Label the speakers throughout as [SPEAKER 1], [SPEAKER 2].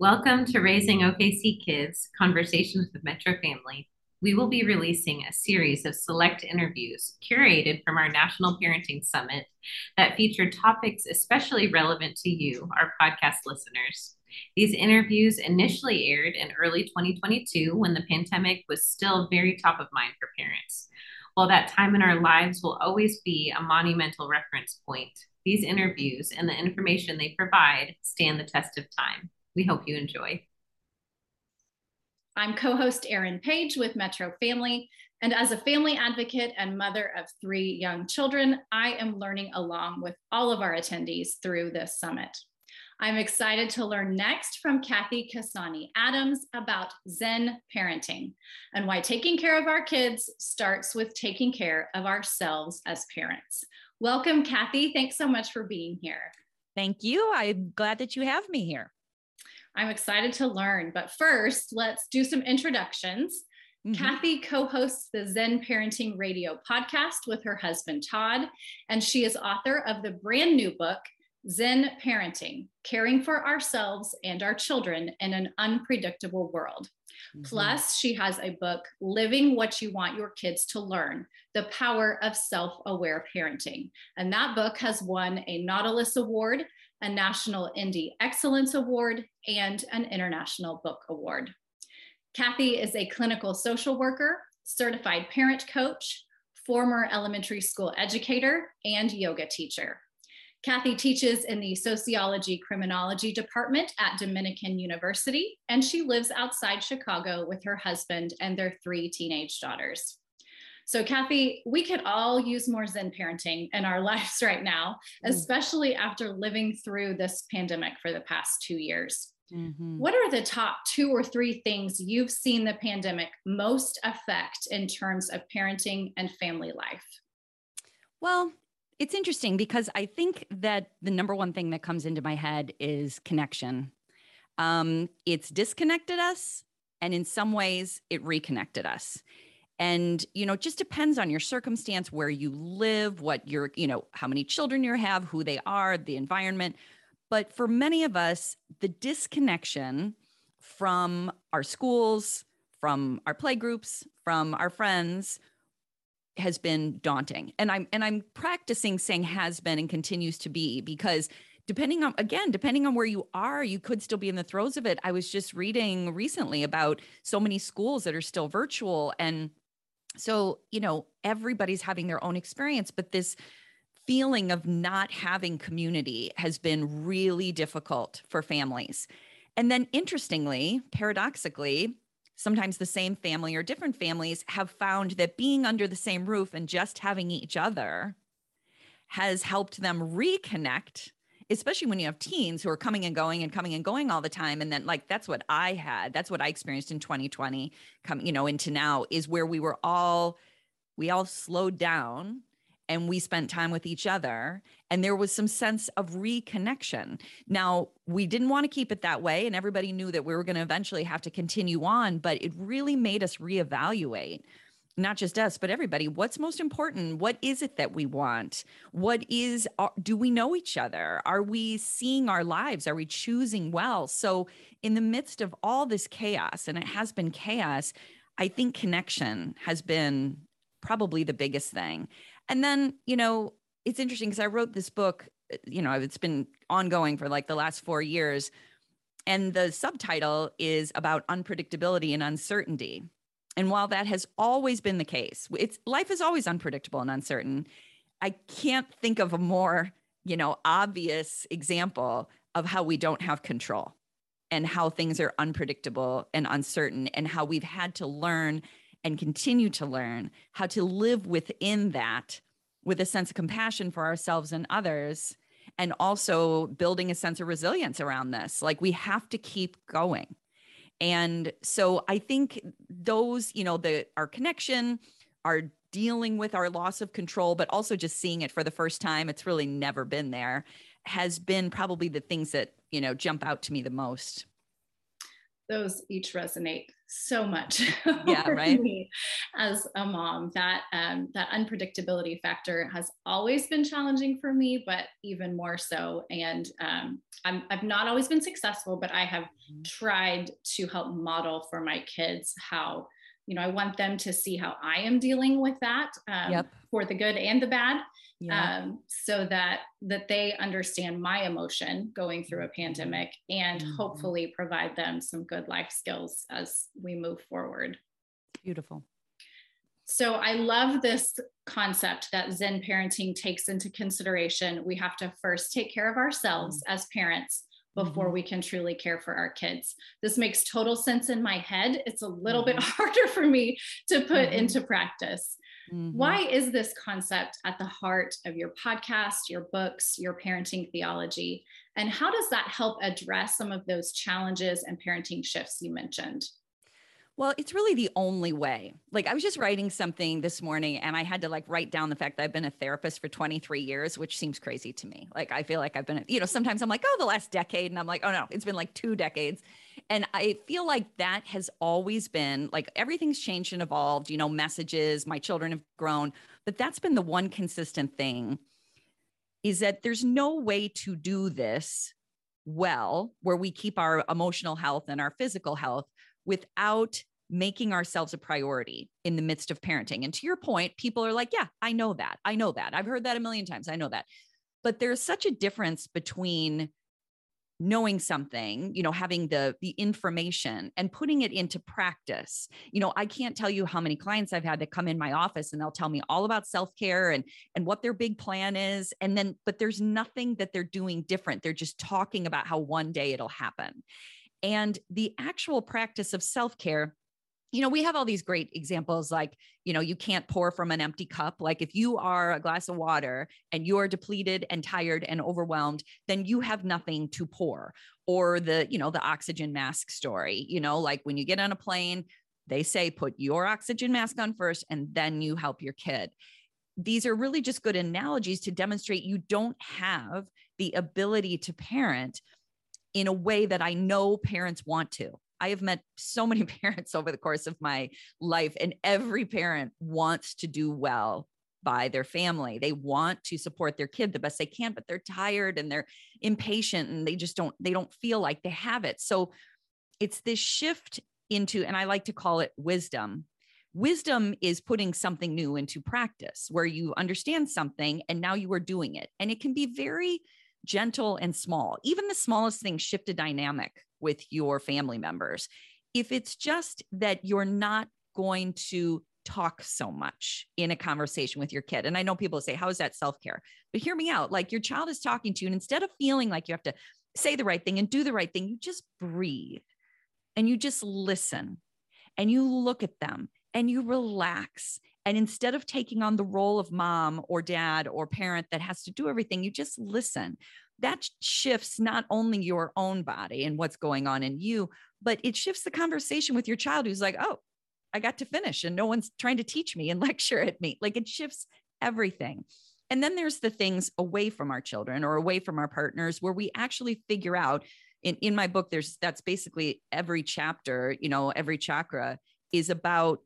[SPEAKER 1] Welcome to Raising OKC Kids Conversations with Metro Family. We will be releasing a series of select interviews curated from our National Parenting Summit that feature topics especially relevant to you, our podcast listeners. These interviews initially aired in early 2022 when the pandemic was still very top of mind for parents. While that time in our lives will always be a monumental reference point, these interviews and the information they provide stand the test of time. We hope you enjoy.
[SPEAKER 2] I'm co host Erin Page with Metro Family. And as a family advocate and mother of three young children, I am learning along with all of our attendees through this summit. I'm excited to learn next from Cathy Cassani Adams about Zen parenting and why taking care of our kids starts with taking care of ourselves as parents. Welcome, Cathy. Thanks so much for being here.
[SPEAKER 3] Thank you. I'm glad that you have me here.
[SPEAKER 2] I'm excited to learn. But first, let's do some introductions. Mm-hmm. Cathy co hosts the Zen Parenting Radio podcast with her husband, Todd, and she is author of the brand new book, Zen Parenting Caring for Ourselves and Our Children in an Unpredictable World. Mm-hmm. Plus, she has a book, Living What You Want Your Kids to Learn The Power of Self Aware Parenting. And that book has won a Nautilus Award, a National Indie Excellence Award, and an International Book Award. Cathy is a clinical social worker, certified parent coach, former elementary school educator, and yoga teacher. Cathy teaches in the Sociology Criminology Department at Dominican University, and she lives outside Chicago with her husband and their three teenage daughters. So, Cathy, we could all use more Zen parenting in our lives right now, mm. especially after living through this pandemic for the past two years. Mm-hmm. What are the top two or three things you've seen the pandemic most affect in terms of parenting and family life?
[SPEAKER 3] Well, it's interesting because I think that the number one thing that comes into my head is connection. Um, it's disconnected us, and in some ways, it reconnected us. And, you know, just depends on your circumstance, where you live, what your, you know, how many children you have, who they are, the environment. But for many of us, the disconnection from our schools, from our playgroups from our friends, has been daunting. And I'm and I'm practicing saying has been and continues to be because depending on again depending on where you are you could still be in the throes of it i was just reading recently about so many schools that are still virtual and so you know everybody's having their own experience but this feeling of not having community has been really difficult for families. And then interestingly paradoxically sometimes the same family or different families have found that being under the same roof and just having each other has helped them reconnect especially when you have teens who are coming and going and coming and going all the time and then like that's what i had that's what i experienced in 2020 coming you know into now is where we were all we all slowed down and we spent time with each other and there was some sense of reconnection. Now we didn't want to keep it that way and everybody knew that we were going to eventually have to continue on but it really made us reevaluate not just us but everybody what's most important? What is it that we want? What is do we know each other? Are we seeing our lives? Are we choosing well? So in the midst of all this chaos and it has been chaos i think connection has been probably the biggest thing. And then, you know, it's interesting because I wrote this book, uh, you know, it's been ongoing for like the last four years. And the subtitle is about unpredictability and uncertainty. And while that has always been the case, it's life is always unpredictable and uncertain. I can't think of a more, you know, obvious example of how we don't have control and how things are unpredictable and uncertain and how we've had to learn and continue to learn how to live within that with a sense of compassion for ourselves and others and also building a sense of resilience around this like we have to keep going and so i think those you know the our connection our dealing with our loss of control but also just seeing it for the first time it's really never been there has been probably the things that you know jump out to me the most.
[SPEAKER 2] Those each resonate so much.
[SPEAKER 3] Yeah, right.
[SPEAKER 2] as a mom, that um, that unpredictability factor has always been challenging for me, but even more so. And um, I'm, I've not always been successful, but I have mm-hmm. tried to help model for my kids how you know i want them to see how i am dealing with that um, yep. for the good and the bad yeah. um, so that that they understand my emotion going through a pandemic and mm-hmm. hopefully provide them some good life skills as we move forward
[SPEAKER 3] beautiful
[SPEAKER 2] so i love this concept that zen parenting takes into consideration we have to first take care of ourselves mm-hmm. as parents before mm-hmm. we can truly care for our kids. This makes total sense in my head. It's a little mm-hmm. bit harder for me to put mm-hmm. into practice. Mm-hmm. Why is this concept at the heart of your podcast, your books, your parenting theology? And how does that help address some of those challenges and parenting shifts you mentioned?
[SPEAKER 3] Well, it's really the only way. Like I was just writing something this morning and I had to like write down the fact that I've been a therapist for 23 years, which seems crazy to me. Like I feel like I've been, you know, sometimes I'm like, oh, the last decade. And I'm like, oh no, it's been like two decades. And I feel like that has always been like everything's changed and evolved, you know, messages, my children have grown, but that's been the one consistent thing is that there's no way to do this well where we keep our emotional health and our physical health without making ourselves a priority in the midst of parenting. And to your point, people are like, yeah, I know that. I know that. I've heard that a million times. I know that. But there's such a difference between knowing something you know having the the information and putting it into practice. You know i can't tell you how many clients i've had that come in my office and they'll tell me all about self-care and and what their big plan is and then but there's nothing that they're doing different. They're just talking about how one day it'll happen. And the actual practice of self-care you know, we have all these great examples like, you know, you can't pour from an empty cup. Like if you are a glass of water and you are depleted and tired and overwhelmed, then you have nothing to pour. Or the, you know, the oxygen mask story, you know, like when you get on a plane, they say put your oxygen mask on first and then you help your kid. These are really just good analogies to demonstrate you don't have the ability to parent in a way that I know parents want to. I have met so many parents over the course of my life, and every parent wants to do well by their family. They want to support their kid the best they can, but they're tired and they're impatient and they just don't they don't feel like they have it. So it's this shift into and I like to call it wisdom. Wisdom is putting something new into practice where you understand something and now you are doing it. And it can be very gentle and small. Even the smallest things shift a dynamic with your family members. If it's just that you're not going to talk so much in a conversation with your kid. And I know people say, How is that self care? But hear me out. Like your child is talking to you, and instead of feeling like you have to say the right thing and do the right thing, you just breathe and you just listen and you look at them and you relax. And instead of taking on the role of mom or dad or parent that has to do everything, you just listen. That shifts not only your own body and what's going on in you, but it shifts the conversation with your child who's like, oh, I got to finish and no one's trying to teach me and lecture at me. Like it shifts everything. And then there's the things away from our children or away from our partners where we actually figure out in, in my book, there's that's basically every chapter, you know, every chakra is about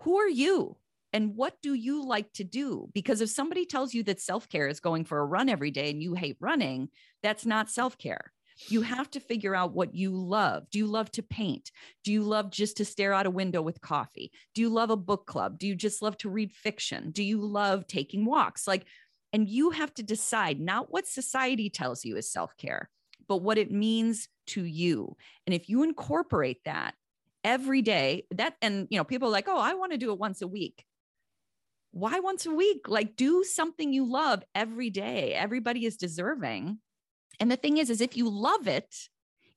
[SPEAKER 3] who are you and what do you like to do? Because if somebody tells you that self care is going for a run every day and you hate running, that's not self care. You mm-hmm. have to figure out what you love. Do you love to paint? Do you love just to stare out a window with coffee? Do you love a book club? Do you just love to read fiction? Do you love taking walks? Like, and you have to decide not what society tells you is self care, but what it means to you. And if you incorporate that every day that and you know people are like oh i want to do it once a week why once a week? Like do something you love every day. Everybody is deserving. And the thing is is if you love it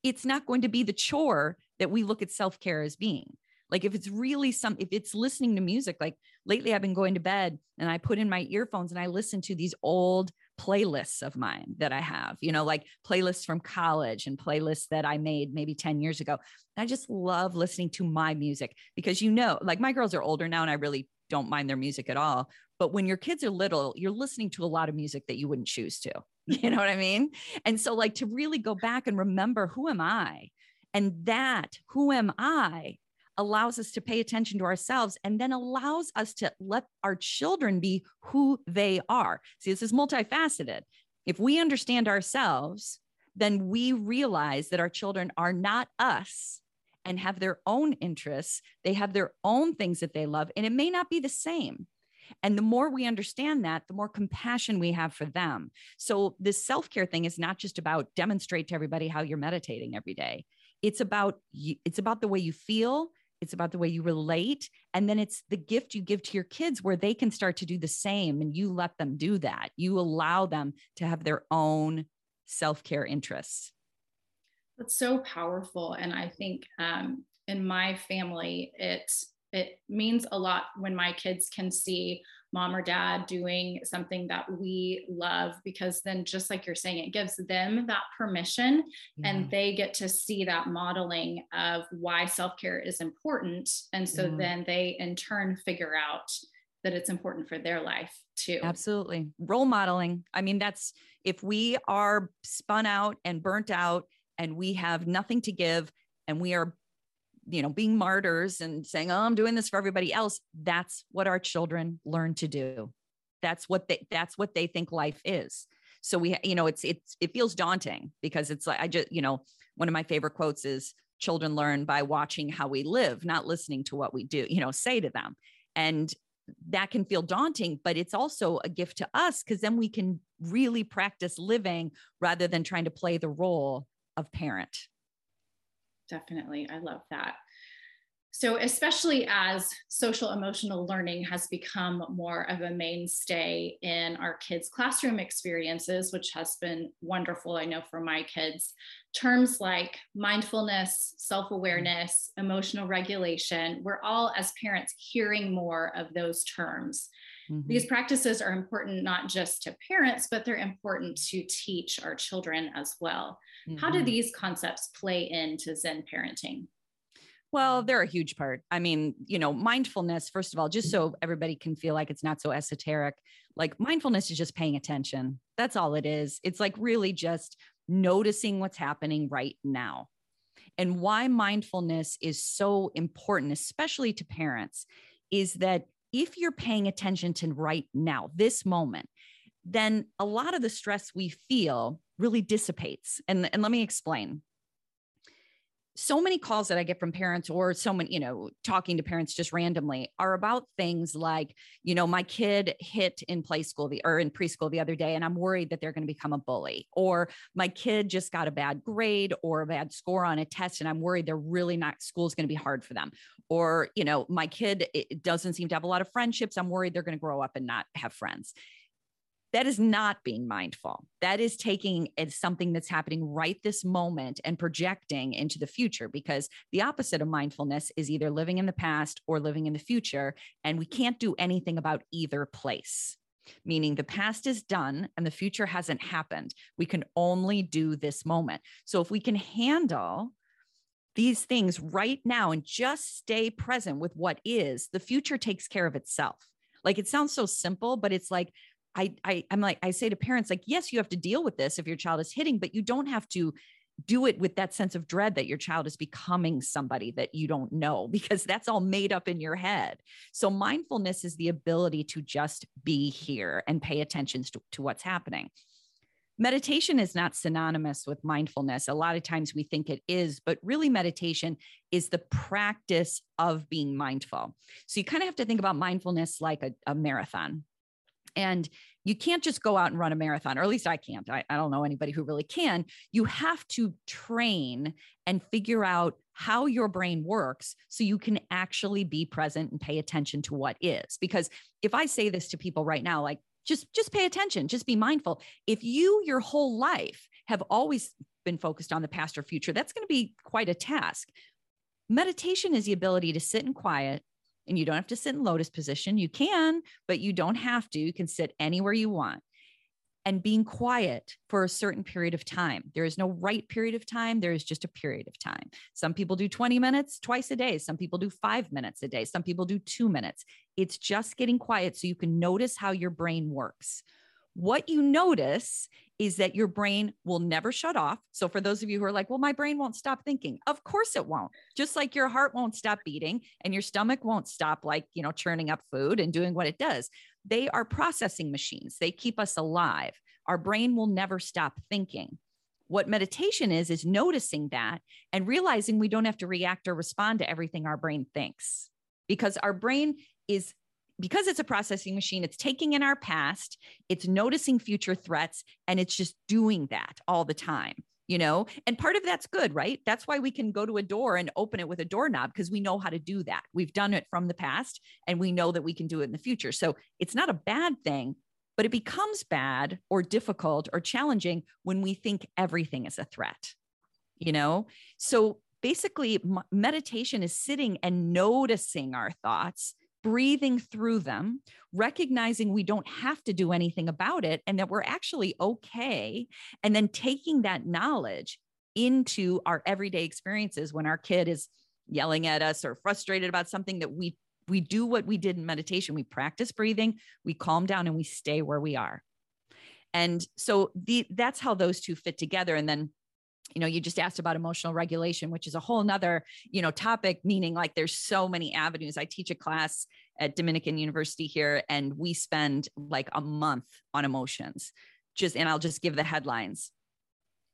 [SPEAKER 3] it's not going to be the chore that we look at self-care as being. Like if it's really some if it's listening to music like lately i've been going to bed and i put in my earphones and i listen to these old playlists of mine that I have, you know, like playlists from college and playlists that I made maybe 10 years ago. I just love listening to my music because, you know, like my girls are older now and I really don't mind their music at all. But when your kids are little, you're listening to a lot of music that you wouldn't choose to. You know what I mean? And so, like, to really go back and remember who am I? And that, who am I, allows us to pay attention to ourselves and then allows us to let our children be who they are. See, this is multifaceted. If we understand ourselves, then we realize that our children are not us and have their own interests. They have their own things that they love, and it may not be the same. And the more we understand that, the more compassion we have for them. So, this self care thing is not just about demonstrate to everybody how you're meditating every day. It's about it's about the way you feel. It's about the way you relate. And then it's the gift you give to your kids where they can start to do the same and you let them do that. You allow them to have their own self care interests.
[SPEAKER 2] That's so powerful. And I think um, in my family, it it means a lot when my kids can see mom or dad doing something that we love because then just like you're saying it gives them that permission yeah. and they get to see that modeling of why self-care is important and so yeah. then they in turn figure out that it's important for their life too
[SPEAKER 3] absolutely role modeling i mean that's if we are spun out and burnt out and we have nothing to give and we are you know being martyrs and saying oh i'm doing this for everybody else. That's what our children learn to do. That's what they that's what they think life is. So we you know it's it's it feels daunting because it's like i just you know one of my favorite quotes is children learn by watching how we live not listening to what we do you know say to them. And that can feel daunting but it's also a gift to us because then we can really practice living rather than trying to play the role of parent
[SPEAKER 2] definitely. I love that. So, especially as social emotional learning has become more of a mainstay in our kids' classroom experiences, which has been wonderful, I know for my kids, terms like mindfulness, self awareness, emotional regulation, we're all as parents hearing more of those terms. Mm-hmm. These practices are important not just to parents, but they're important to teach our children as well. Mm-hmm. How do mm-hmm. these concepts play into Zen parenting?
[SPEAKER 3] Well, they're a huge part. I mean, you know, mindfulness, first of all, just so everybody can feel like it's not so esoteric, like mindfulness is just paying attention. That's all it is. It's like really just noticing what's happening right now. And why mindfulness is so important, especially to parents, is that if you're paying attention to right now, this moment, then a lot of the stress we feel really dissipates. And, and let me explain. So many calls that I get from parents, or so many, you know, talking to parents just randomly, are about things like, you know, my kid hit in play school the or in preschool the other day, and I'm worried that they're going to become a bully, or my kid just got a bad grade or a bad score on a test, and I'm worried they're really not school's going to be hard for them, or you know, my kid doesn't seem to have a lot of friendships. I'm worried they're going to grow up and not have friends that is not being mindful. That is taking something that's happening right this moment and projecting into the future because the opposite of mindfulness is either living in the past or living in the future. And we can't do anything about either place, meaning the past is done and the future hasn't happened. We can only do this moment. So if we can handle these things right now and just stay present with what is, the future takes care of itself. Like it sounds so simple, but it's like I, I I'm like I say to parents like yes you have to deal with this if your child is hitting but you don't have to do it with that sense of dread that your child is becoming somebody that you don't know because that's all made up in your head. So mindfulness is the ability to just be here and pay attention to, to what's happening. Meditation is not synonymous with mindfulness. A lot of times we think it is, but really meditation is the practice of being mindful. So you kind of have to think about mindfulness like a, a marathon and you can't just go out and run a marathon, or at least I can't. I, I, don't know anybody who really can. You have to train and figure out how your brain works so you can actually be present and pay attention to what is. Because if I say this to people right now, like, just just pay attention just be mindful if you your whole life have always been focused on the past or future that's going to be quite a task meditation is the ability to sit in quiet and you don't have to sit in lotus position. You can, but you don't have to. You can sit anywhere you want. And being quiet for a certain period of time. There is no right period of time. There is just a period of time. Some people do 20 minutes twice a day. Some people do five minutes a day. Some people do two minutes. It's just getting quiet so you can notice how your brain works. What you notice is that your brain will never shut off. So, for those of you who are like, well, my brain won't stop thinking, of course it won't. Just like your heart won't stop beating and your stomach won't stop, like, you know, churning up food and doing what it does. They are processing machines, they keep us alive. Our brain will never stop thinking. What meditation is, is noticing that and realizing we don't have to react or respond to everything our brain thinks because our brain is because it's a processing machine, it's taking in our past, it's noticing future threats, and it's just doing that all the time. You know, and part of that's good, right? That's why we can go to a door and open it with a doorknob because we know how to do that. We've done it from the past and we know that we can do it in the future. So it's not a bad thing, but it becomes bad or difficult or challenging when we think everything is a threat. You know, so basically, meditation is sitting and noticing our thoughts breathing through them, recognizing we don't have to do anything about it and that we're actually okay. And then taking that knowledge into our everyday experiences when our kid is yelling at us or frustrated about something that we we do what we did in meditation we practice breathing we calm down and we stay where we are and so the that's how those two fit together and then you know you just asked about emotional regulation which is a whole nother you know topic meaning like there's so many avenues i teach a class at dominican university here and we spend like a month on emotions just and i'll just give the headlines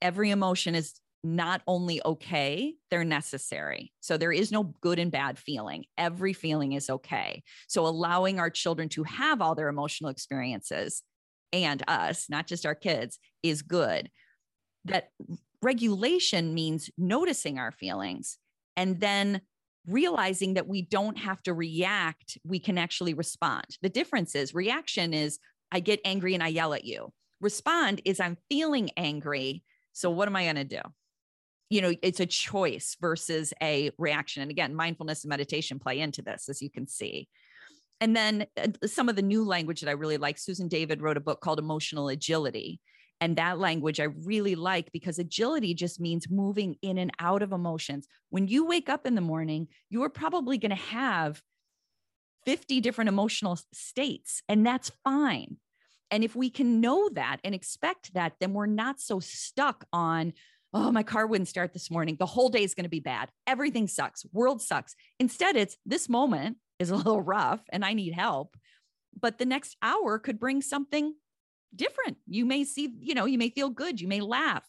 [SPEAKER 3] every emotion is not only okay, they're necessary. So there is no good and bad feeling. Every feeling is okay. So allowing our children to have all their emotional experiences and us, not just our kids, is good. That regulation means noticing our feelings and then realizing that we don't have to react, we can actually respond. The difference is reaction is I get angry and I yell at you. Respond is I'm feeling angry. So what am I going to do? You know, it's a choice versus a reaction. And again, mindfulness and meditation play into this, as you can see. And then uh, some of the new language that I really like, Susan David wrote a book called Emotional Agility. And that language I really like because agility just means moving in and out of emotions. When you wake up in the morning, you are probably going to have 50 different emotional states, and that's fine. And if we can know that and expect that, then we're not so stuck on, oh, my car wouldn't start this morning. The whole day is going to be bad. Everything sucks. World sucks. Instead, it's this moment is a little rough and I need help. But the next hour could bring something different. You may see, you know, you may feel good, you may laugh.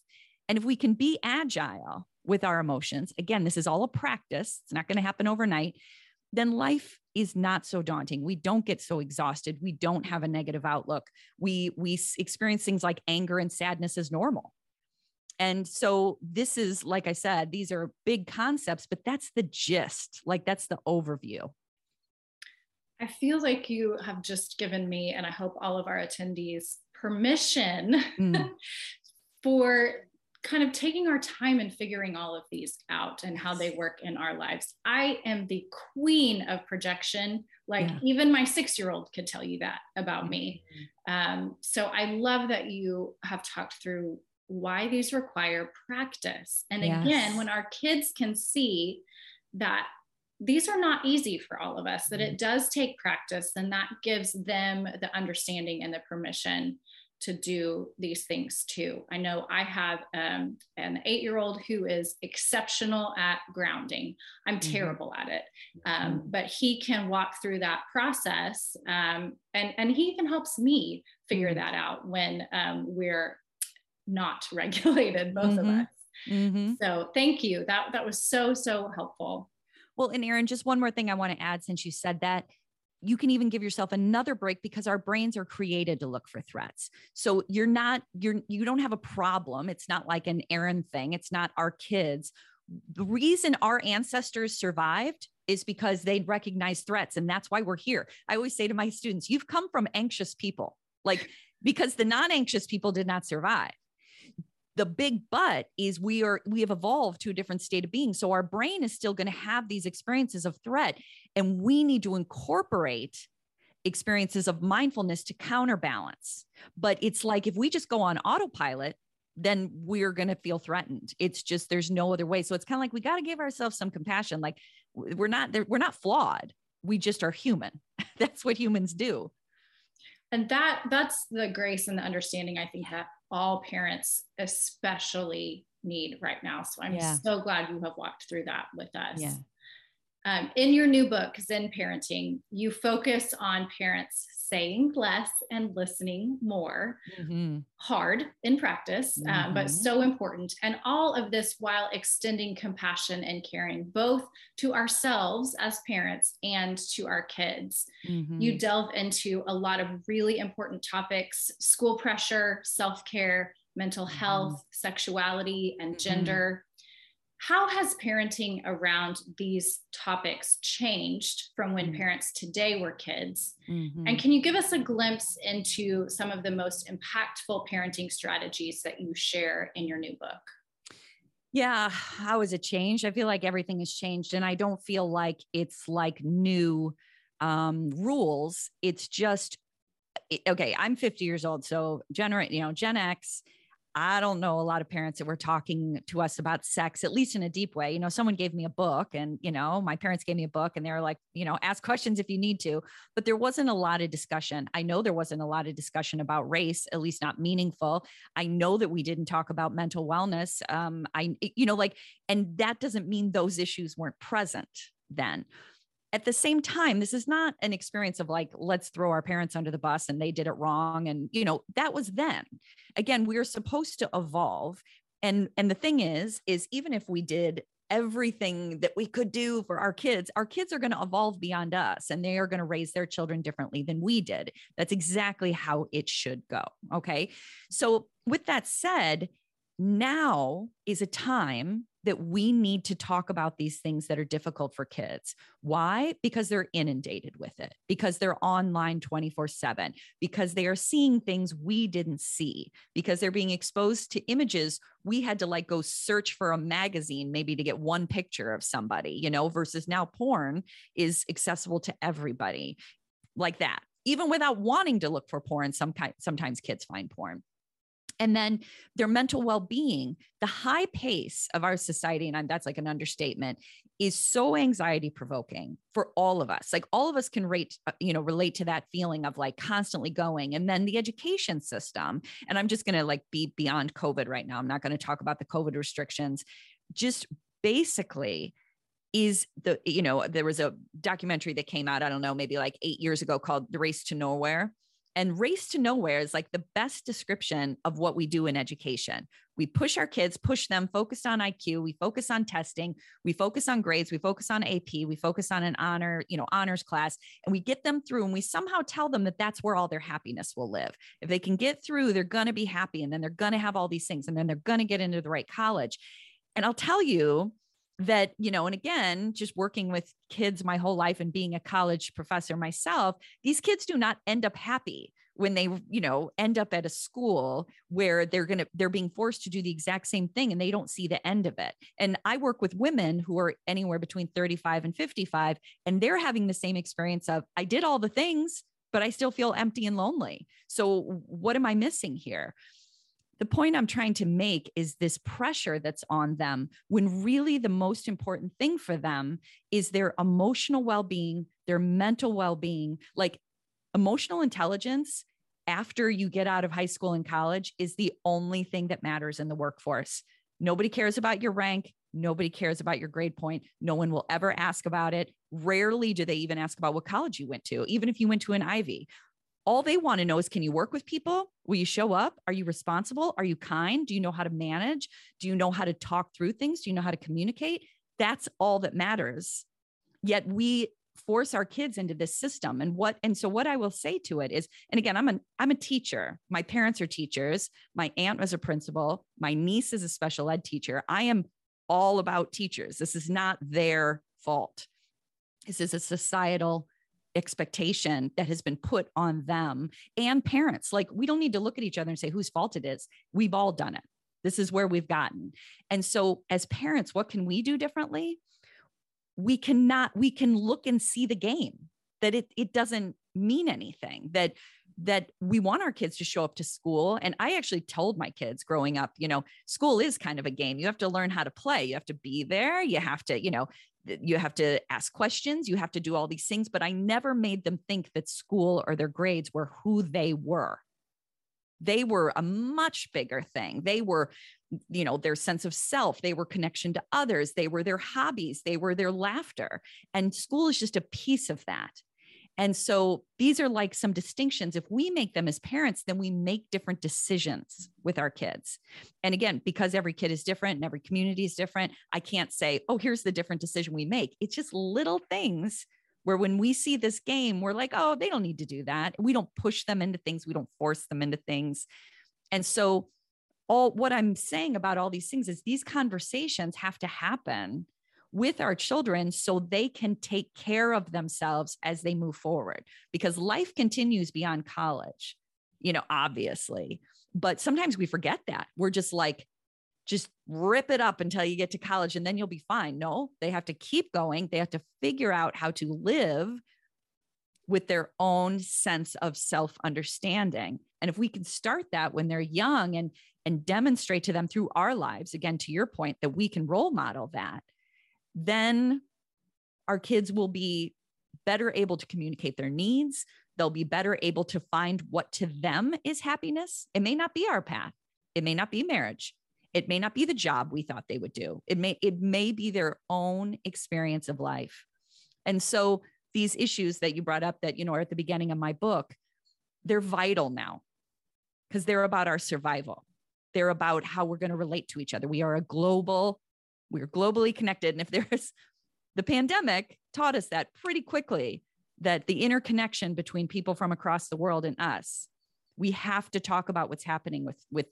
[SPEAKER 3] And if we can be agile with our emotions, again, this is all a practice, it's not going to happen overnight, then life is not so daunting. We don't get so exhausted. We don't have a negative outlook. We we experience things like anger and sadness as normal. And so this is like I said, these are big concepts, but that's the gist. Like that's the overview.
[SPEAKER 2] I feel like you have just given me, and I hope all of our attendees, permission mm. for kind of taking our time and figuring all of these out and how they work in our lives. I am the queen of projection. Like yeah. even my six year old could tell you that about me. Mm-hmm. Um, so I love that you have talked through why these require practice. And yes. again, when our kids can see that these are not easy for all of us, that it mm-hmm. does take practice, and that gives them the understanding and the permission to do these things too. I know I have um, an eight year old who is exceptional at grounding. I'm mm-hmm. terrible at it, um, mm-hmm. but he can walk through that process um, and, and he even helps me figure mm-hmm. that out when um, we're not regulated, both mm-hmm. of us. Mm-hmm. So thank you. That, that was so, so helpful.
[SPEAKER 3] Well, and Erin, just one more thing I want to add since you said that you can even give yourself another break because our brains are created to look for threats. So you're not you're you don't have a problem. It's not like an Erin thing. It's not our kids. The reason our ancestors survived is because they recognize threats and that's why we're here. I always say to my students, you've come from anxious people. Like because the non-anxious people did not survive the big but is we are we have evolved to a different state of being. So our brain is still going to have these experiences of threat and we need to incorporate experiences of mindfulness to counterbalance. But it's like if we just go on autopilot then we're going to feel threatened. It's just there's no other way. So it's kind of like we got to give ourselves some compassion. Like we're not we're not flawed. We just are human. That's what humans do.
[SPEAKER 2] And that that's the grace and the understanding i think that all parents especially need right now. So i'm yeah. so glad you have walked through that with us.
[SPEAKER 3] Yeah
[SPEAKER 2] um, in your new book, Zen Parenting, you focus on parents saying less and listening more. Mm-hmm. Hard in practice, mm-hmm. um, but mm-hmm. so important. And all of this while extending compassion and caring both to ourselves as parents and to our kids. Mm-hmm. You delve into a lot of really important topics school pressure, self care, mental mm-hmm. health, sexuality, and mm-hmm. gender how has parenting around these topics changed from when mm-hmm. parents today were kids? Mm-hmm. And can you give us a glimpse into some of the most impactful parenting strategies that you share in your new book?
[SPEAKER 3] Yeah, how has it changed? I feel like everything has changed, and I don't feel like it's like new um, rules. It's just okay. I'm 50 years old, so generate, you know, Gen X I don't know a lot of parents that were talking to us about sex, at least in a deep way. You know, someone gave me a book, and, you know, my parents gave me a book and they were like, you know, ask questions if you need to. But there wasn't a lot of discussion. I know there wasn't a lot of discussion about race, at least not meaningful. I know that we didn't talk about mental wellness. Um, I, you know, like, and that doesn't mean those issues weren't present then at the same time this is not an experience of like let's throw our parents under the bus and they did it wrong and you know that was then. Again we are supposed to evolve and and the thing is is even if we did everything that we could do for our kids our kids are going to evolve beyond us and they are going to raise their children differently than we did. That's exactly how it should go okay? So with that said now is a time that we need to talk about these things that are difficult for kids. Why? Because they're inundated with it, because they're online 24 7, because they are seeing things we didn't see, because they're being exposed to images we had to like go search for a magazine maybe to get one picture of somebody, you know, versus now porn is accessible to everybody like that. Even without wanting to look for porn, some kind, sometimes kids find porn and then their mental well-being the high pace of our society and that's like an understatement is so anxiety provoking for all of us. Like all of us can rate uh, you know relate to that feeling of like constantly going. And then the education system and i'm just going to like be beyond covid right now. I'm not going to talk about the covid restrictions. Just basically is the you know there was a documentary that came out i don't know maybe like 8 years ago called the race to nowhere and race to nowhere is like the best description of what we do in education. We push our kids, push them, focused on IQ, we focus on testing, we focus on grades, we focus on AP, we focus on an honor, you know, honors class, and we get them through and we somehow tell them that that's where all their happiness will live. If they can get through, they're going to be happy and then they're going to have all these things and then they're going to get into the right college. And I'll tell you, that you know and again just working with kids my whole life and being a college professor myself these kids do not end up happy when they you know end up at a school where they're going to they're being forced to do the exact same thing and they don't see the end of it. And i work with women who are anywhere between 35 and 55 and they're having the same experience of i did all the things but i still feel empty and lonely. So what am i missing here the point I'm trying to make is this pressure that's on them when really the most important thing for them is their emotional well being, their mental well being. Like emotional intelligence after you get out of high school and college is the only thing that matters in the workforce. Nobody cares about your rank. Nobody cares about your grade point. No one will ever ask about it. Rarely do they even ask about what college you went to, even if you went to an Ivy all they want to know is can you work with people? Will you show up? Are you responsible? Are you kind? Do you know how to manage? Do you know how to talk through things? Do you know how to communicate? That's all that matters. Yet we force our kids into this system and what and so what i will say to it is and again i'm a i'm a teacher my parents are teachers my aunt was a principal my niece is a special ed teacher i am all about teachers this is not their fault this is a societal expectation that has been put on them and parents. Like, we don't need to look at each other and say whose fault it is. We've all done it. This is where we've gotten. And so, as parents, what can we do differently? We cannot, we can look and see the game that it, it doesn't mean anything, that that we want our kids to show up to school. And I actually told my kids growing up, you know, school is kind of a game. You have to learn how to play. You have to be there. You have to, you know, Uh, you have to ask questions, you have to do all these things, but I never made them think that school or their grades were who they were. They were a much bigger thing. They were, you know, their sense of self, they were connection to others, they were their hobbies, they were their laughter. And school is just a piece of that. And so these are like some distinctions. If we make them as parents, then we make different decisions with our kids. And again, because every kid is different and every community is different, I can't say, oh, here's the different decision we make. It's just little things where when we see this game, we're like, oh, they don't need to do that. We don't push them into things, we don't force them into things. And so, all what I'm saying about all these things is these conversations have to happen with our children so they can take care of themselves as they move forward because life continues beyond college, you know, obviously. But sometimes we forget that. We're just like, just rip it up until you get to college and then you'll be fine. No, they have to keep going. They have to figure out how to live with their own sense of self understanding. And if we can start that when they're young and and demonstrate to them through our lives again to your point that we can role model that then our kids will be better able to communicate their needs. They'll be better able to find what to them is happiness. It may not be our path. It may not be marriage. It may not be the job we thought they would do. It may it may be their own experience of life. And so these issues that you brought up that you know are at the beginning of my book, they're vital now because they're about our survival. They're about how we're going to relate to each other. We are a global we're globally connected. And if there's the pandemic taught us that pretty quickly that the interconnection between people from across the world and us, we have to talk about what's happening with, with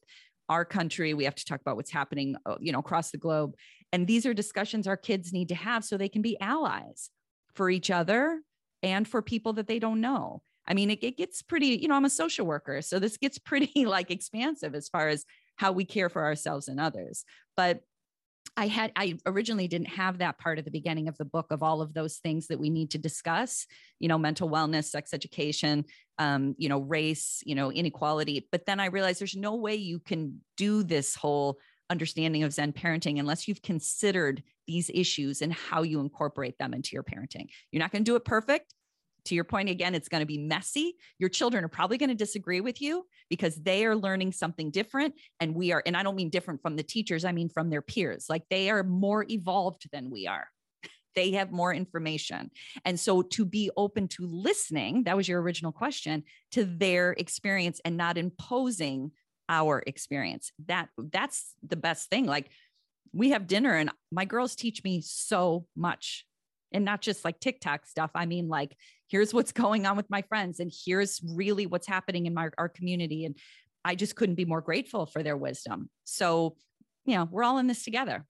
[SPEAKER 3] our country. We have to talk about what's happening, uh, you know, across the globe. And these are discussions our kids need to have so they can be allies for each other and for people that they don't know. I mean, it, it gets pretty, you know, I'm a social worker. So this gets pretty like expansive as far as how we care for ourselves and others. But I had I originally didn't have that part at the beginning of the book of all of those things that we need to discuss, you know, mental wellness, sex education, um, you know, race, you know, inequality. But then I realized there's no way you can do this whole understanding of Zen parenting unless you've considered these issues and how you incorporate them into your parenting. You're not going to do it perfect to your point again, it's going to be messy. Your children are probably going to disagree with you because they are learning something different. And we are, and I don't mean different from the teachers, I mean from their peers. Like they are more evolved than we are. They have more information. And so to be open to listening, that was your original question, to their experience and not imposing our experience. That that's the best thing. Like we have dinner and my girls teach me so much and not just like TikTok stuff. I mean, like, here's what's going on with my friends, and here's really what's happening in my our community. And I just couldn't be more grateful for their wisdom. So, you know, we're all in this together.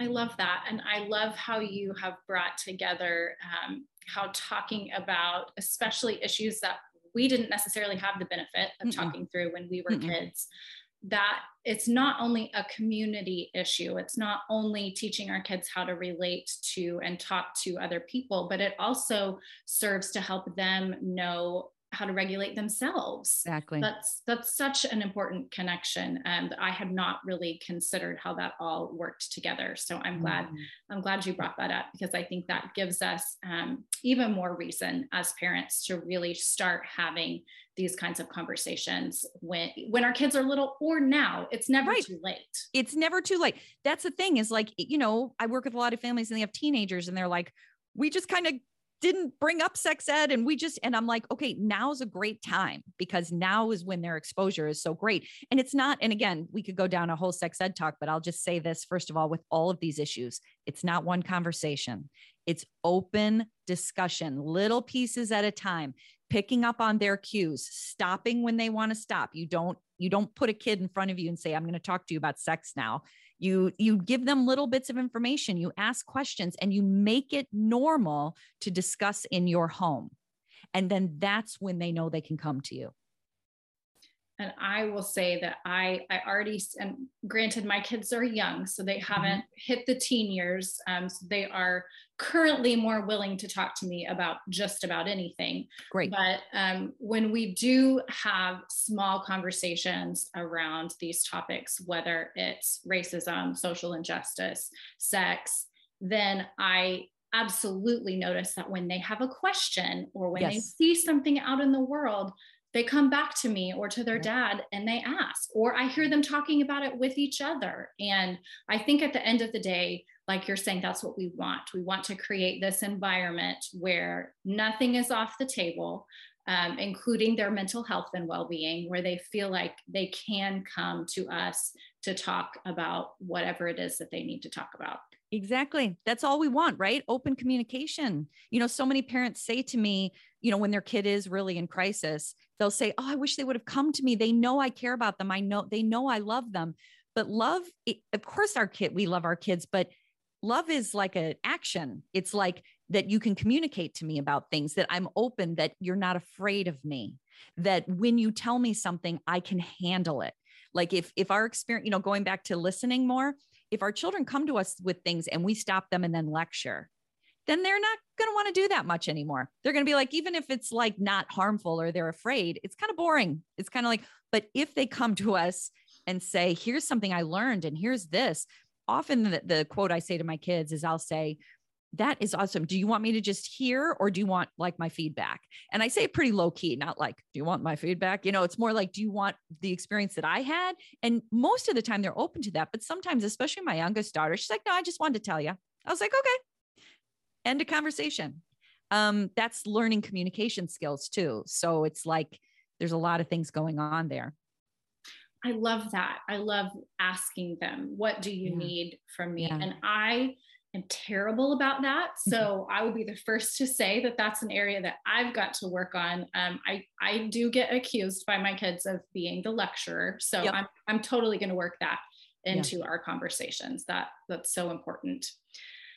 [SPEAKER 2] I love that. And I love how you have brought together um, how talking about, especially issues that we didn't necessarily have the benefit of Mm-mm. talking through when we were Mm-mm. kids, that it's not only a community issue, it's not only teaching our kids how to relate to and talk to other people, but it also serves to help them know how to regulate themselves.
[SPEAKER 3] Exactly.
[SPEAKER 2] That's that's such an important connection, and I had not really considered how that all worked together. So I'm glad mm-hmm. I'm glad you brought that up because I think that gives us um, even more reason as parents to really start having these kinds of conversations when when our kids are little or now. It's never right. too late.
[SPEAKER 3] It's never too late. That's the thing is like you know I work with a lot of families and they have teenagers and they're like we just kind of didn't bring up sex ed and we just and i'm like okay now's a great time because now is when their exposure is so great. And it's not and again we could go down a whole sex ed talk but i'll just say this first of all with all of these issues it's not one conversation. It's open discussion little pieces at a time picking up on their cues stopping when they want to stop. You don't you don't put a kid in front of you and say i'm going to talk to you about sex now you you give them little bits of information you ask questions and you make it normal to discuss in your home. And then that's when they know they can come to you
[SPEAKER 2] and i will say that i i already and granted my kids are young so they mm-hmm. haven't mm-hmm. hit the teen years um, so they are currently more willing to talk to me about just about anything
[SPEAKER 3] great
[SPEAKER 2] but um, when we do have small conversations around these topics whether it's racism social injustice sex then I absolutely notice that when they have a question or when
[SPEAKER 3] Yes.
[SPEAKER 2] they see something out in the world, they come back to me or to their dad and they ask, or I hear them talking about it with each other. And I think at the end of the day, like you're saying, that's what we want. We want to create this environment where nothing is off the table, um, including their mental health and well being, where they feel like they can come to us to talk about whatever it is that they need to talk about.
[SPEAKER 3] Exactly. That's all we want, right? Open communication. You know, so many parents say to me, you know, when their kid is really in crisis, they'll say, Oh, I wish they would have come to me. They know I care about them. I know they know I love them. But love, it, of course, our kid, we love our kids, but love is like an action. It's like that you can communicate to me about things, that I'm open, that you're not afraid of me, that when you tell me something, I can handle it. Like if if our experience, you know, going back to listening more, if our children come to us with things and we stop them and then lecture, then they're not going to want to do that much anymore. They're going to be like, even if it's like not harmful or they're afraid, it's kind of boring. It's kind of like, but if they come to us and say, here's something I learned and here's this, often the, the quote I say to my kids is I'll say, that is awesome. Do you want me to just hear or do you want like my feedback? And I say it pretty low key, not like, do you want my feedback? You know, it's more like, do you want the experience that I had? And most of the time they're open to that. But sometimes, especially my youngest daughter, she's like, no, I just wanted to tell you. I was like, okay, end a conversation. Um, that's learning communication skills too. So it's like there's a lot of things going on there.
[SPEAKER 2] I love that. I love asking them, what do you
[SPEAKER 3] Yeah.
[SPEAKER 2] need from me?
[SPEAKER 3] Yeah.
[SPEAKER 2] And I am terrible about that. So I will be the first to say that that's an area that I've got to work on. Um, I, I do get accused by my kids of being the lecturer. So
[SPEAKER 3] Yep.
[SPEAKER 2] I'm, I'm totally going to work that
[SPEAKER 3] Yeah.
[SPEAKER 2] into our conversations. That that's so important.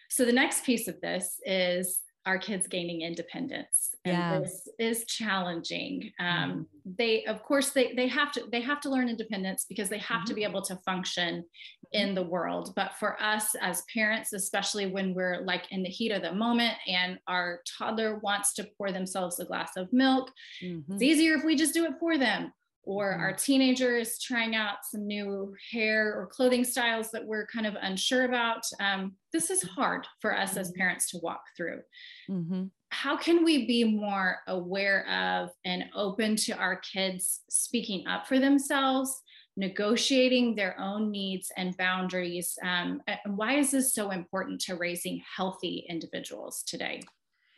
[SPEAKER 2] So the next piece of this is our kids gaining independence. And
[SPEAKER 3] Yeah.
[SPEAKER 2] this is challenging. Um, they of course they they have to they have to learn independence because they have to be able to function in the world. But for us as parents especially when we're like in the heat of the moment and our toddler wants to pour themselves a glass of milk
[SPEAKER 3] Mhm.
[SPEAKER 2] it's easier if we just do it for them or
[SPEAKER 3] Mhm.
[SPEAKER 2] our teenager is trying out some new hair or clothing styles that we're kind of unsure about um, this is hard for us as
[SPEAKER 3] Mhm.
[SPEAKER 2] parents to walk through
[SPEAKER 3] Mhm.
[SPEAKER 2] how can we be more aware of and open to our kids speaking up for themselves negotiating their own needs and boundaries um, and why is this so important to raising healthy individuals today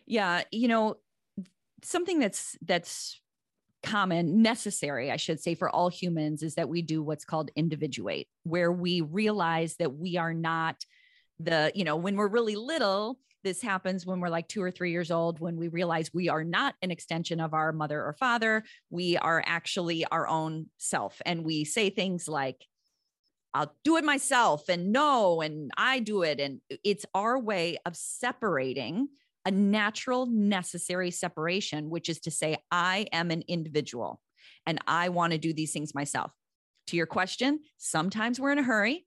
[SPEAKER 3] Yeah, you know, something that's that's common, necessary, I should say, for all humans is that we do what's called individuate, where we realize that we are not the, you know, when we're really little, this happens when we're like two or three years old, when we realize we are not an extension of our mother or father. We are actually our own self. And we say things like, I'll do it myself and no, and I do it. And it's our way of separating a natural, necessary separation, which is to say, I am an individual and I want to do these things myself. To your question, sometimes we're in a hurry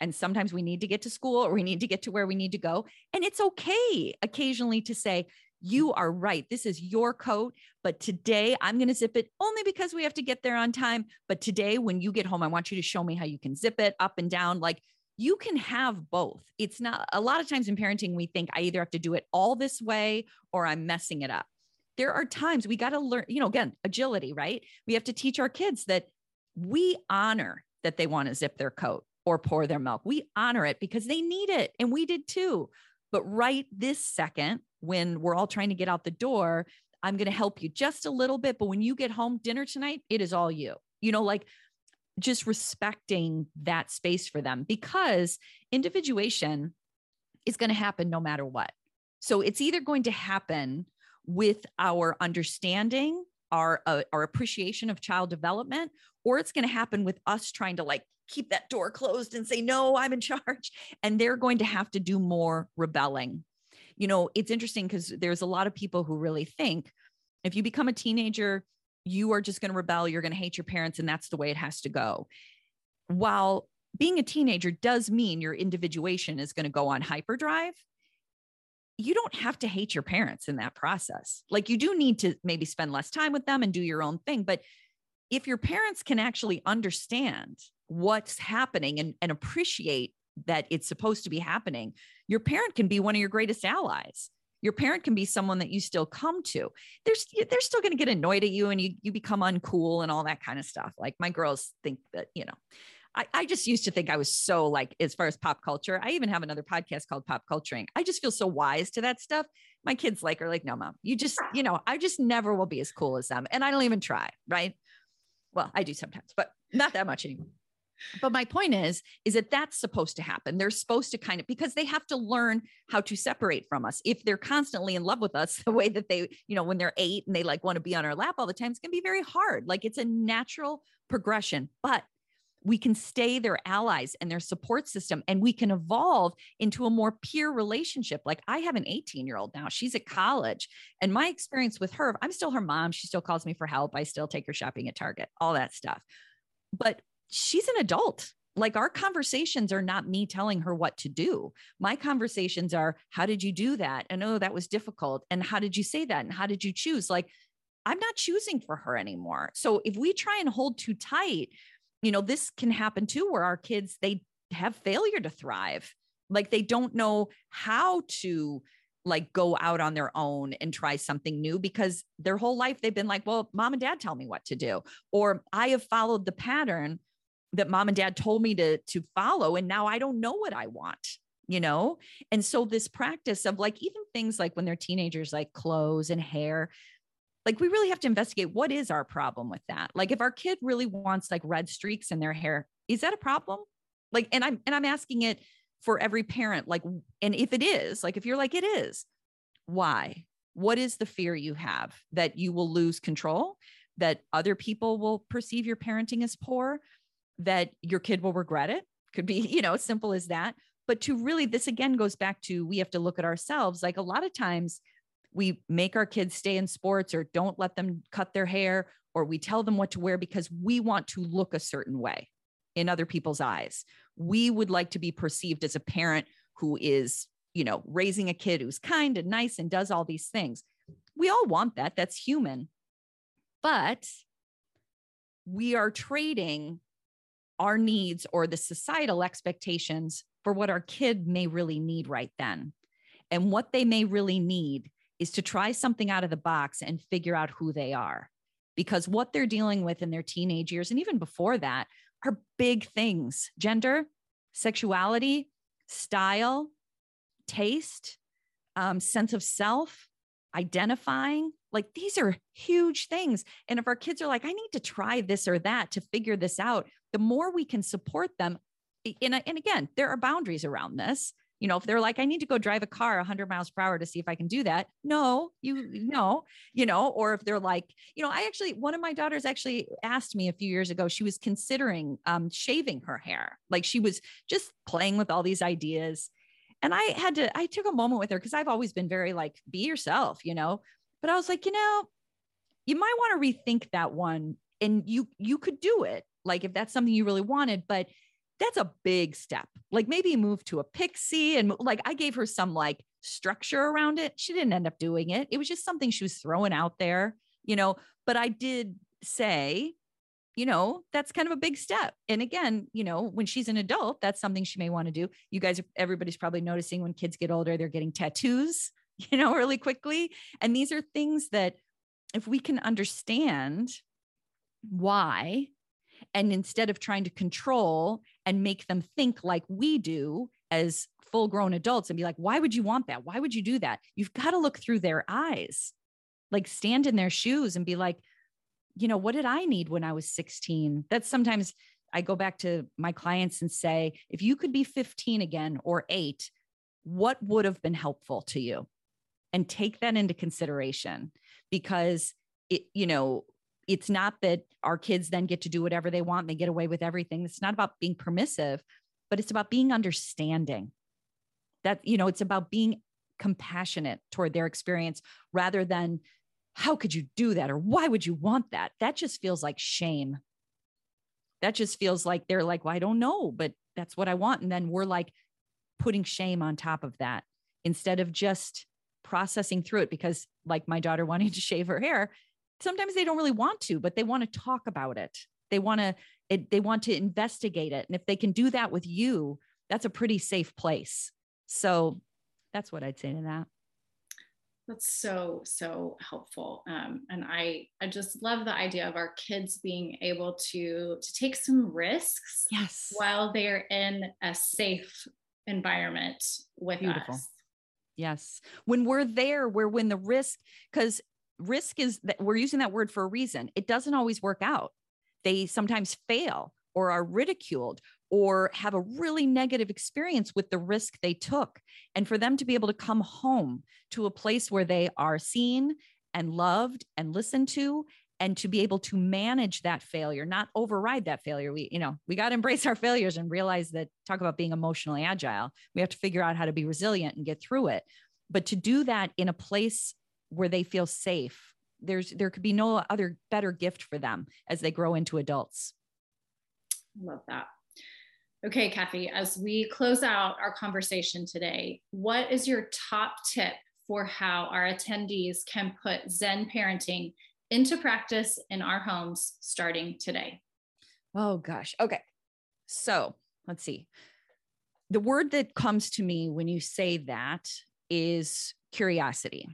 [SPEAKER 3] and sometimes we need to get to school or we need to get to where we need to go. And it's okay occasionally to say, you are right. This is your coat, but today I'm going to zip it only because we have to get there on time. But today, when you get home, I want you to show me how you can zip it up and down. Like you can have both. It's not a lot of times in parenting, we think I either have to do it all this way or I'm messing it up. There are times we got to learn, you know, again, agility, right? We have to teach our kids that we honor that they want to zip their coat or pour their milk. We honor it because they need it. And we did too. But right this second, when we're all trying to get out the door, I'm going to help you just a little bit. But when you get home, dinner tonight, it is all you. You know, like just respecting that space for them because individuation is going to happen no matter what. So it's either going to happen with our understanding, our uh, our appreciation of child development, or it's going to happen with us trying to like keep that door closed and say no, I'm in charge, and they're going to have to do more rebelling. You know, it's interesting because there's a lot of people who really think if you become a teenager, you are just going to rebel, you're going to hate your parents, and that's the way it has to go. While being a teenager does mean your individuation is going to go on hyperdrive, you don't have to hate your parents in that process. Like you do need to maybe spend less time with them and do your own thing. But if your parents can actually understand what's happening and, and appreciate that it's supposed to be happening, your parent can be one of your greatest allies. Your parent can be someone that you still come to. There's they're still going to get annoyed at you and you you become uncool and all that kind of stuff. Like my girls think that, you know, I, I just used to think I was so like as far as pop culture. I even have another podcast called Pop Culturing. I just feel so wise to that stuff. My kids like are like, no, mom, you just, you know, I just never will be as cool as them. And I don't even try, right? Well, I do sometimes, but not that much anymore but my point is is that that's supposed to happen. They're supposed to kind of because they have to learn how to separate from us. If they're constantly in love with us the way that they you know when they're eight and they like want to be on our lap all the time it's going to be very hard. Like it's a natural progression but we can stay their allies and their support system and we can evolve into a more peer relationship. Like i have an 18 year old now. She's at college and my experience with her i'm still her mom. She still calls me for help. I still take her shopping at target all that stuff. But she's an adult. Like our conversations are not me telling her what to do. My conversations are, how did you do that? And oh, that was difficult. And how did you say that? And how did you choose? Like, I'm not choosing for her anymore. So if we try and hold too tight, you know, this can happen too, where our kids, they have failure to thrive. Like they don't know how to like go out on their own and try something new because their whole life they've been like, well, mom and dad tell me what to do. Or I have followed the pattern that mom and dad told me to to follow and now I don't know what I want you know? And so this practice of like even things like when they're teenagers like clothes and hair like we really have to investigate what is our problem with that? Like if our kid really wants like red streaks in their hair is that a problem? Like and i'm and i'm asking it for every parent like and if it is like if you're like it is why? What is the fear you have that you will lose control that other people will perceive your parenting as poor that your kid will regret it. Could be, you know, as simple as that. But to really, this again goes back to we have to look at ourselves. Like a lot of times we make our kids stay in sports or don't let them cut their hair or we tell them what to wear because we want to look a certain way in other people's eyes. We would like to be perceived as a parent who is, you know, raising a kid who's kind and nice and does all these things. We all want that. That's human. But we are trading our needs or the societal expectations for what our kid may really need right then. And what they may really need is to try something out of the box and figure out who they are. Because what they're dealing with in their teenage years and even before that are big things gender, sexuality, style, taste, um, sense of self, identifying. Like these are huge things. And if our kids are like, I need to try this or that to figure this out, the more we can support them. And, and again, there are boundaries around this. You know, if they're like, I need to go drive a car 100 miles per hour to see if I can do that. No, you no, you know, or if they're like, you know, I actually, one of my daughters actually asked me a few years ago, she was considering um, shaving her hair. Like she was just playing with all these ideas. And I had to, I took a moment with her because I've always been very like, be yourself, you know, but I was like, you know, you might want to rethink that one and you you could do it like if that's something you really wanted but that's a big step. Like maybe move to a pixie and like i gave her some like structure around it. She didn't end up doing it. It was just something she was throwing out there you know but i did say you know that's kind of a big step. And again you know when she's an adult that's something she may want to do. You guys everybody's probably noticing when kids get older they're getting tattoos you know really quickly and these are things that if we can understand why and instead of trying to control and make them think like we do as full grown adults and be like, why would you want that? Why would you do that? You've got to look through their eyes, like stand in their shoes and be like, you know, what did I need when I was 16? That's sometimes I go back to my clients and say, if you could be 15 again or eight, what would have been helpful to you? And take that into consideration because it, you know, it's not that our kids then get to do whatever they want, they get away with everything. It's not about being permissive, but it's about being understanding. That, you know, it's about being compassionate toward their experience rather than how could you do that or why would you want that? That just feels like shame. That just feels like they're like, well, I don't know, but that's what I want. And then we're like putting shame on top of that instead of just processing through it because like my daughter wanting to shave her hair sometimes they don't really want to, but they want to talk about it. They want to they want to investigate it. And if they can do that with you, that's a pretty safe place. So that's what I'd say to that.
[SPEAKER 2] That's so so helpful, um, and I I just love the idea of our kids being able to to take some risks,
[SPEAKER 3] yes,
[SPEAKER 2] while they're in a safe environment with Beautiful. us.
[SPEAKER 3] Yes, when we're there, we're when the risk because risk is that we're using that word for a reason. It doesn't always work out. They sometimes fail or are ridiculed or have a really negative experience with the risk they took. And for them to be able to come home to a place where they are seen and loved and listened to and to be able to manage that failure not override that failure. We you know we got to embrace our failures and realize that talk about being emotionally agile. We have to figure out how to be resilient and get through it. But to do that in a place where they feel safe there's there could be no other better gift for them as they grow into adults.
[SPEAKER 2] I love that. Okay, Cathy, as we close out our conversation today, what is your top tip for how our attendees can put Zen parenting into practice in our homes starting today?
[SPEAKER 3] Oh, gosh. Okay. So let's see. The word that comes to me when you say that is curiosity.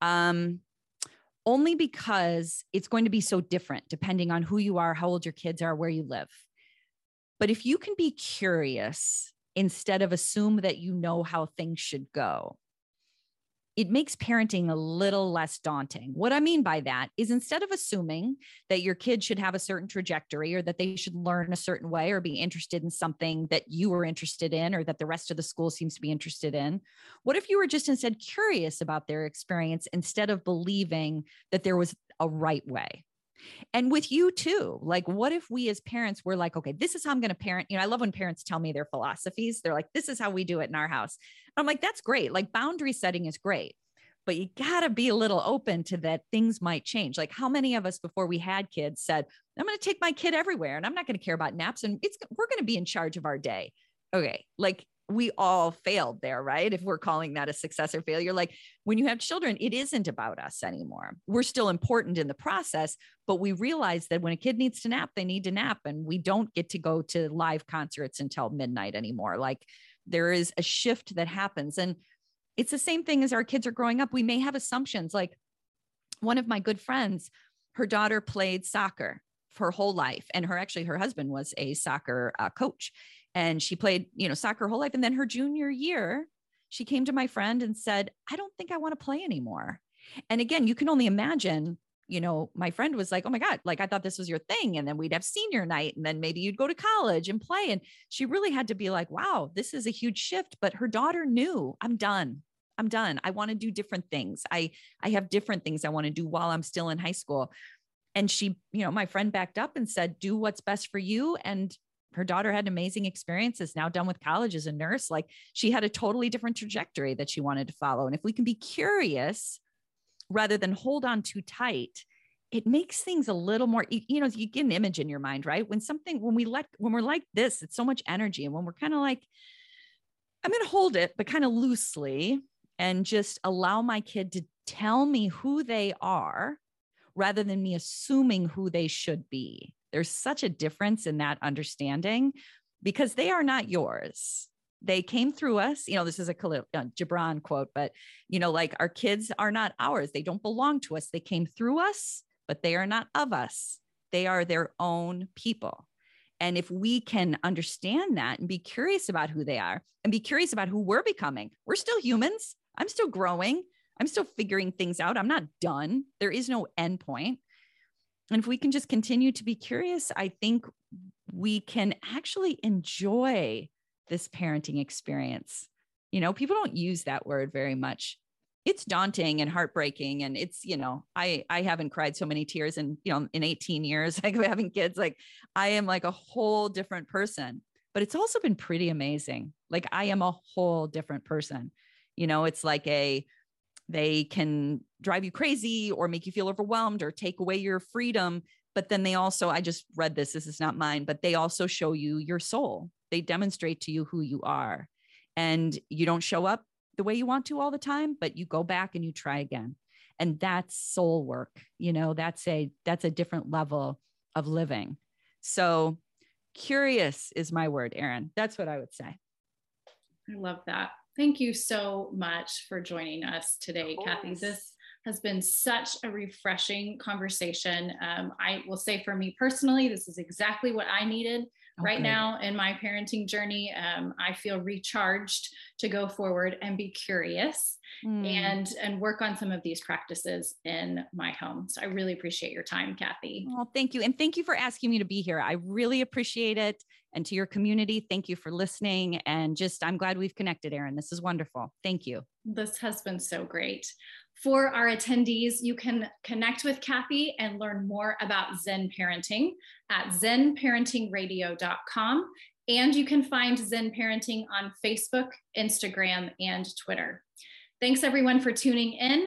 [SPEAKER 3] Um, only because it's going to be so different depending on who you are, how old your kids are, where you live. But if you can be curious instead of assume that you know how things should go, it makes parenting a little less daunting. What I mean by that is instead of assuming that your kid should have a certain trajectory or that they should learn a certain way or be interested in something that you were interested in or that the rest of the school seems to be interested in, what if you were just instead curious about their experience instead of believing that there was a right way? And with you too. Like, what if we as parents were like, okay, this is how I'm going to parent? You know, I love when parents tell me their philosophies. They're like, this is how we do it in our house. I'm like, that's great. Like, boundary setting is great. But you got to be a little open to that things might change. Like, how many of us before we had kids said, I'm going to take my kid everywhere and I'm not going to care about naps and it's, we're going to be in charge of our day. Okay. Like, we all failed there, right? If we're calling that a success or failure, like when you have children, it isn't about us anymore. We're still important in the process, but we realize that when a kid needs to nap, they need to nap, and we don't get to go to live concerts until midnight anymore. Like there is a shift that happens. And it's the same thing as our kids are growing up. We may have assumptions like one of my good friends, her daughter played soccer her whole life and her actually her husband was a soccer uh, coach and she played, you know, soccer her whole life. And then her junior year, she came to my friend and said, I don't think I want to play anymore. And again, you can only imagine, you know, my friend was like, Oh my God, like I thought this was your thing. And then we'd have senior night and then maybe you'd go to college and play. And she really had to be like, wow, this is a huge shift. But her daughter knew I'm done. I'm done. I want to do different things. I I have different things I want to do while I'm still in high school. And she, you know, my friend backed up and said, do what's best for you. And her daughter had amazing experiences now done with college as a nurse like she had a totally different trajectory that she wanted to follow. And if we can be curious rather than hold on too tight it makes things a little more you know you get an image in your mind right? When something when we let when we're like this it's so much energy. And when we're kind of like i'm going to hold it but kind of loosely and just allow my kid to tell me who they are rather than me assuming who they should be there's such a difference in that understanding because they are not yours. They came through us. You know, this is a Kahlil uh, Gibran quote, but you know, like our kids are not ours. They don't belong to us. They came through us, but they are not of us. They are their own people. And if we can understand that and be curious about who they are and be curious about who we're becoming, we're still humans. I'm still growing. I'm still figuring things out. I'm not done. There is no end point. And if we can just continue to be curious, I think we can actually enjoy this parenting experience. You know, people don't use that word very much. It's daunting and heartbreaking. And it's, you know, I I haven't cried so many tears in, you know, in 18 years, like having kids. Like I am like a whole different person. But it's also been pretty amazing. Like I am a whole different person. You know, it's like a they can drive you crazy or make you feel overwhelmed or take away your freedom. But then they also, I just read this, this is not mine, but they also show you your soul. They demonstrate to you who you are. And you don't show up the way you want to all the time, but you go back and you try again. And that's soul work. You know, that's a that's a different level of living. So curious is my word, Erin. That's what I would say.
[SPEAKER 2] I love that. Thank you so much for joining us today, Cathy. This has been such a refreshing conversation. Um, I will say for me personally, this is exactly what I needed okay. right now in my parenting journey. Um, I feel recharged to go forward and be curious mm. and and work on some of these practices in my home. So I really appreciate your time, Cathy.
[SPEAKER 3] Well, thank you, and thank you for asking me to be here. I really appreciate it. And to your community, thank you for listening. And just, I'm glad we've connected, Erin. This is wonderful. Thank you.
[SPEAKER 2] This has been so great. For our attendees, you can connect with Cathy and learn more about Zen Parenting at zenparentingradio.com. And you can find Zen Parenting on Facebook, Instagram, and Twitter. Thanks everyone for tuning in.